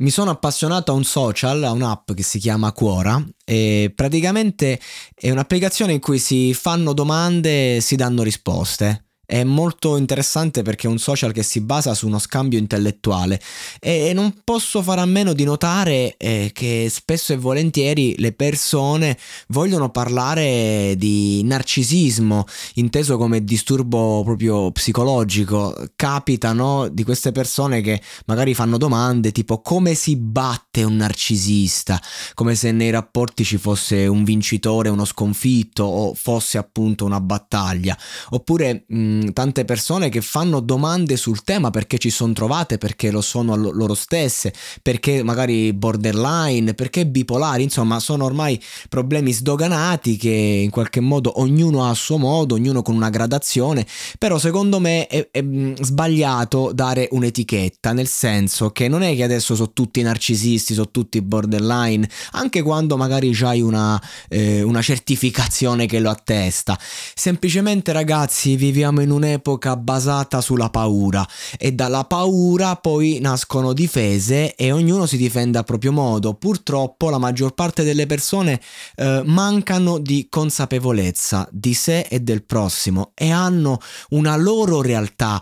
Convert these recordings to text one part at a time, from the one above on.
Mi sono appassionato a un social, a un'app che si chiama Quora e praticamente è un'applicazione in cui si fanno domande e si danno risposte. È molto interessante perché è un social che si basa su uno scambio intellettuale e non posso fare a meno di notare eh, che spesso e volentieri le persone vogliono parlare di narcisismo, inteso come disturbo proprio psicologico. Capitano di queste persone che magari fanno domande tipo come si batte un narcisista, come se nei rapporti ci fosse un vincitore, uno sconfitto o fosse appunto una battaglia. Oppure mh, tante persone che fanno domande sul tema perché ci sono trovate, perché lo sono loro stesse, perché magari borderline, perché bipolari, insomma sono ormai problemi sdoganati che in qualche modo ognuno ha a suo modo, ognuno con una gradazione, però secondo me è, è sbagliato dare un'etichetta, nel senso che non è che adesso sono tutti narcisisti, sono tutti borderline, anche quando magari hai una, eh, una certificazione che lo attesta, semplicemente ragazzi viviamo in in un'epoca basata sulla paura e dalla paura poi nascono difese e ognuno si difende a proprio modo. Purtroppo la maggior parte delle persone eh, mancano di consapevolezza di sé e del prossimo e hanno una loro realtà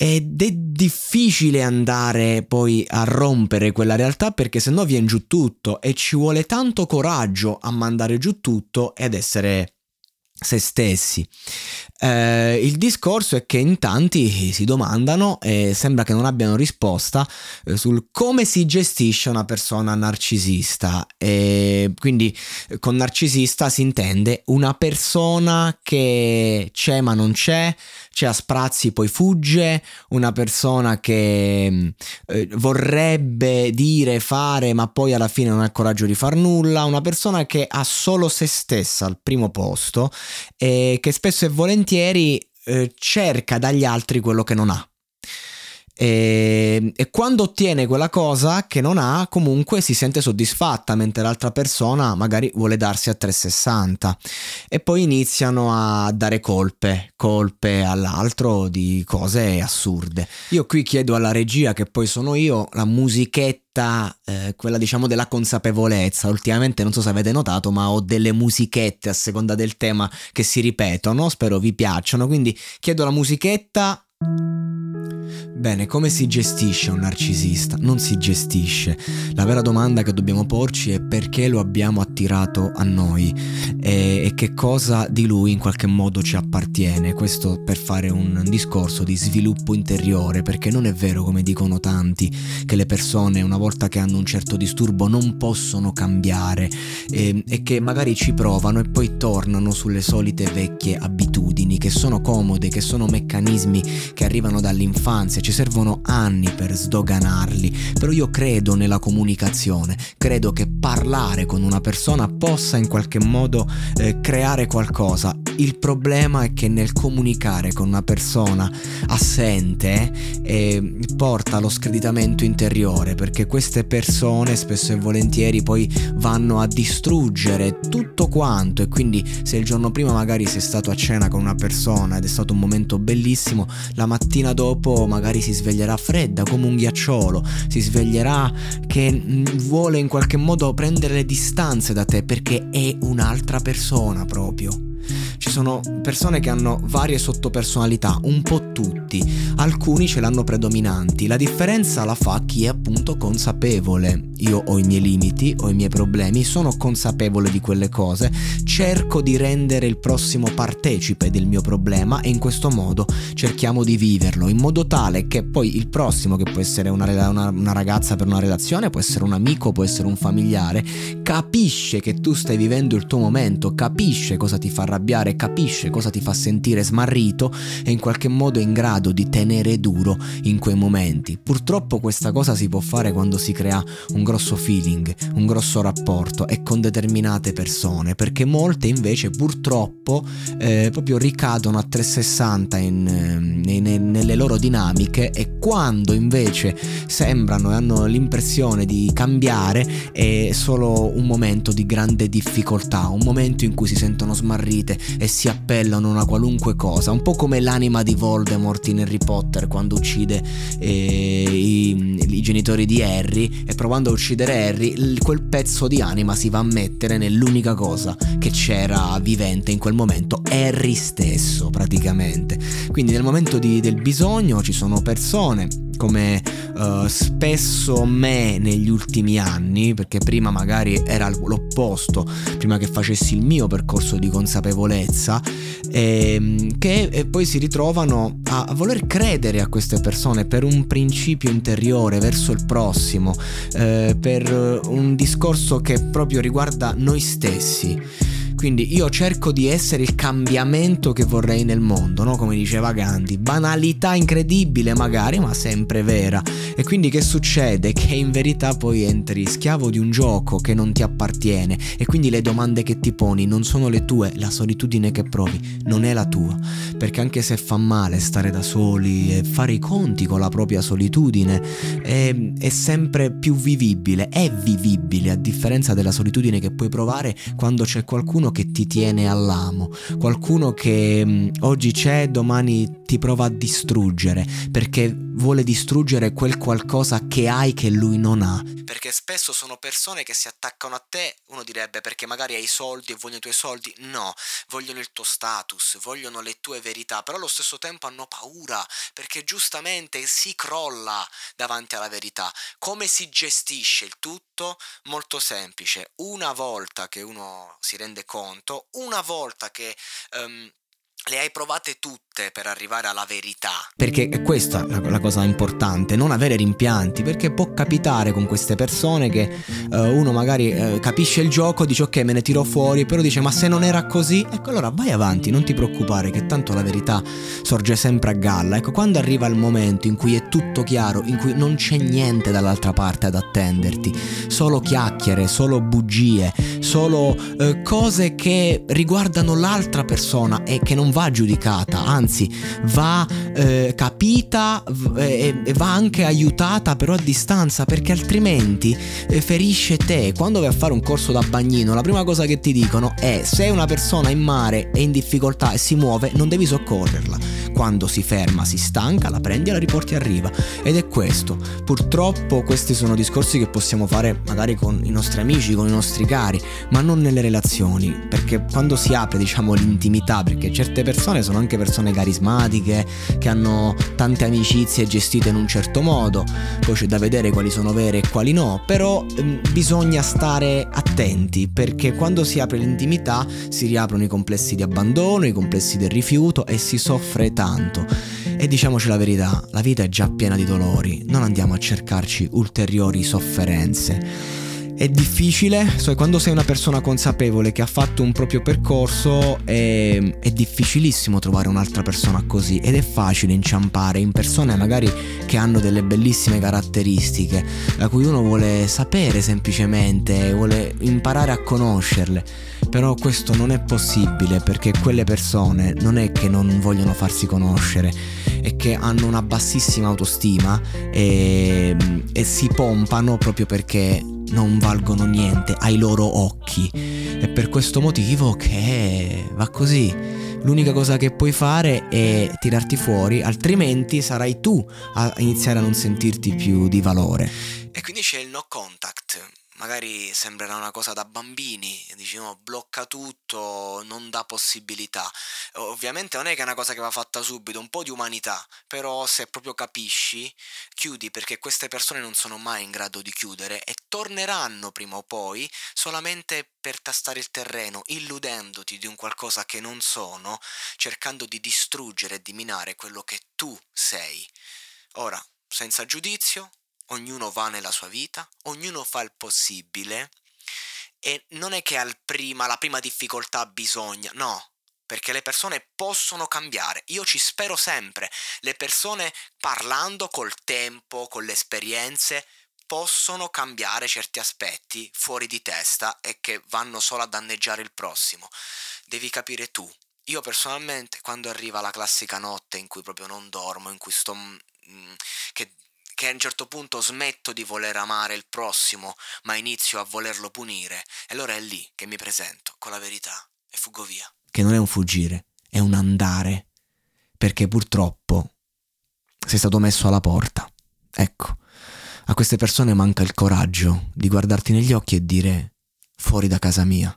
ed è difficile andare poi a rompere quella realtà perché sennò viene giù tutto e ci vuole tanto coraggio a mandare giù tutto ed essere se stessi. Eh, il discorso è che in tanti si domandano e sembra che non abbiano risposta eh, sul come si gestisce una persona narcisista. E quindi con narcisista si intende una persona che c'è ma non c'è, c'è a sprazzi poi fugge, una persona che eh, vorrebbe dire, fare ma poi alla fine non ha il coraggio di far nulla, una persona che ha solo se stessa al primo posto e che spesso e volentieri eh, cerca dagli altri quello che non ha. E, e, quando ottiene quella cosa che non ha, comunque si sente soddisfatta, mentre l'altra persona magari vuole darsi a 360. E poi iniziano a dare colpe, colpe all'altro di cose assurde. Io qui chiedo alla regia, che poi sono io, la musichetta eh, quella diciamo della consapevolezza. Ultimamente non so se avete notato, ma ho delle musichette a seconda del tema che si ripetono, spero vi piacciono. Quindi chiedo la musichetta Bene, come si gestisce un narcisista? Non si gestisce. La vera domanda che dobbiamo porci è perché lo abbiamo attirato a noi e, e, che cosa di lui in qualche modo ci appartiene. Questo per fare un discorso di sviluppo interiore, perché non è vero, come dicono tanti, che le persone una volta che hanno un certo disturbo non possono cambiare e, e che magari ci provano e poi tornano sulle solite vecchie abitudini che sono comode, che sono meccanismi che arrivano dall'infanzia ci servono anni per sdoganarli, però io credo nella comunicazione, credo che parlare con una persona possa in qualche modo eh, creare qualcosa. Il problema è che nel comunicare con una persona assente eh, porta allo screditamento interiore, perché queste persone spesso e volentieri poi vanno a distruggere tutto quanto e quindi se il giorno prima magari sei stato a cena con una persona ed è stato un momento bellissimo, la mattina dopo magari si sveglierà fredda come un ghiacciolo, si sveglierà che mm, vuole in qualche modo prendere le distanze da te perché è un'altra persona proprio. Ci sono persone che hanno varie sottopersonalità, un po' tutti, alcuni ce l'hanno predominanti, la differenza la fa chi è appunto consapevole. Io ho i miei limiti, ho i miei problemi, sono consapevole di quelle cose, cerco di rendere il prossimo partecipe del mio problema e in questo modo cerchiamo di viverlo, in modo tale che poi il prossimo, che può essere una, una, una ragazza per una relazione, può essere un amico, può essere un familiare, capisce che tu stai vivendo il tuo momento, capisce cosa ti fa arrabbiare, capisce cosa ti fa sentire smarrito e in qualche modo è in grado di tenere duro in quei momenti. Purtroppo questa cosa si può fare quando si crea un grosso feeling, un grosso rapporto e con determinate persone, perché molte invece purtroppo eh, proprio ricadono a 360 in, in, in, nelle loro dinamiche e quando invece sembrano e hanno l'impressione di cambiare è solo un momento di grande difficoltà, un momento in cui si sentono smarrite e si appellano a una qualunque cosa, un po' come l'anima di Voldemort in Harry Potter quando uccide eh, i, i, genitori di Harry e provando a uccidere Harry, quel pezzo di anima si va a mettere nell'unica cosa che c'era vivente in quel momento, Harry stesso praticamente. Quindi nel momento di, del bisogno ci sono persone come uh, spesso me negli ultimi anni, perché prima magari era l'opposto, prima che facessi il mio percorso di consapevolezza, ehm, che poi si ritrovano a, a, voler credere a queste persone per un principio interiore verso il prossimo, eh, per un discorso che proprio riguarda noi stessi. Quindi io cerco di essere il cambiamento che vorrei nel mondo, no? Come diceva Gandhi. Banalità incredibile magari, ma sempre vera. E quindi che succede? Che in verità poi entri schiavo di un gioco che non ti appartiene e quindi le domande che ti poni non sono le tue, la solitudine che provi non è la tua. Perché anche se fa male stare da soli e fare i conti con la propria solitudine, è, è sempre più vivibile, è vivibile a differenza della solitudine che puoi provare quando c'è qualcuno qualcuno che ti tiene all'amo, qualcuno che mm, oggi c'è, domani ti prova a distruggere, perché vuole distruggere quel qualcosa che hai che lui non ha. Perché spesso sono persone che si attaccano a te, uno direbbe perché magari hai soldi e vogliono i tuoi soldi, no, vogliono il tuo status, vogliono le tue verità, però allo stesso tempo hanno paura, perché giustamente si crolla davanti alla verità. Come si gestisce il tutto? Molto semplice, una volta che uno si rende conto, una volta che um, le hai provate tutte per arrivare alla verità. Perché è questa la, la, cosa importante, non avere rimpianti, perché può capitare con queste persone che uh, uno magari uh, capisce il gioco, dice ok me ne tiro fuori, però dice ma se non era così, ecco allora vai avanti, non ti preoccupare che tanto la verità sorge sempre a galla. Ecco, quando arriva il momento in cui è tutto chiaro, in cui non c'è niente dall'altra parte ad attenderti, solo chiacchiere, solo bugie, solo uh, cose che riguardano l'altra persona e che non va giudicata, anzi va eh, capita e, e, va anche aiutata però a distanza perché altrimenti eh, ferisce te. Quando vai a fare un corso da bagnino la prima cosa che ti dicono è se una persona in mare è in difficoltà e si muove non devi soccorrerla. Quando si ferma, si stanca, la prendi e la riporti a riva. Ed è questo. Purtroppo questi sono discorsi che possiamo fare magari con i nostri amici, con i nostri cari, ma non nelle relazioni, perché quando si apre diciamo l'intimità, perché certe persone sono anche persone carismatiche, che hanno tante amicizie gestite in un certo modo, poi c'è da vedere quali sono vere e quali no, però ehm, bisogna stare attenti perché quando si apre l'intimità si riaprono i complessi di abbandono, i complessi del rifiuto e si soffre tanto. E diciamoci la verità, la vita è già piena di dolori, non andiamo a cercarci ulteriori sofferenze. È difficile, so, quando sei una persona consapevole che ha fatto un proprio percorso è, è, difficilissimo trovare un'altra persona così ed è facile inciampare in persone magari che hanno delle bellissime caratteristiche, da cui uno vuole sapere semplicemente, vuole imparare a conoscerle. Però questo non è possibile perché quelle persone non è che non vogliono farsi conoscere, è che hanno una bassissima autostima e, e si pompano proprio perché non valgono niente ai loro occhi. È per questo motivo che va così. L'unica cosa che puoi fare è tirarti fuori, altrimenti sarai tu a iniziare a non sentirti più di valore. E quindi c'è il no contact. Magari sembrerà una cosa da bambini, dici no, blocca tutto, non dà possibilità. Ovviamente non è che è una cosa che va fatta subito, un po' di umanità, però se proprio capisci, chiudi perché queste persone non sono mai in grado di chiudere e torneranno prima o poi solamente per tastare il terreno, illudendoti di un qualcosa che non sono, cercando di distruggere e di minare quello che tu sei. Ora, senza giudizio, ognuno va nella sua vita, ognuno fa il possibile e non è che al prima, la prima difficoltà bisogna, no, perché le persone possono cambiare. Io ci spero sempre. Le persone parlando col tempo, con le esperienze, possono cambiare certi aspetti fuori di testa e che vanno solo a danneggiare il prossimo. Devi capire tu. Io personalmente, quando arriva la classica notte in cui proprio non dormo, in cui sto... Mm, che che a un certo punto smetto di voler amare il prossimo, ma inizio a volerlo punire, e allora è lì che mi presento con la verità e fuggo via. Che non è un fuggire, è un andare, perché purtroppo sei stato messo alla porta. Ecco, a queste persone manca il coraggio di guardarti negli occhi e dire fuori da casa mia.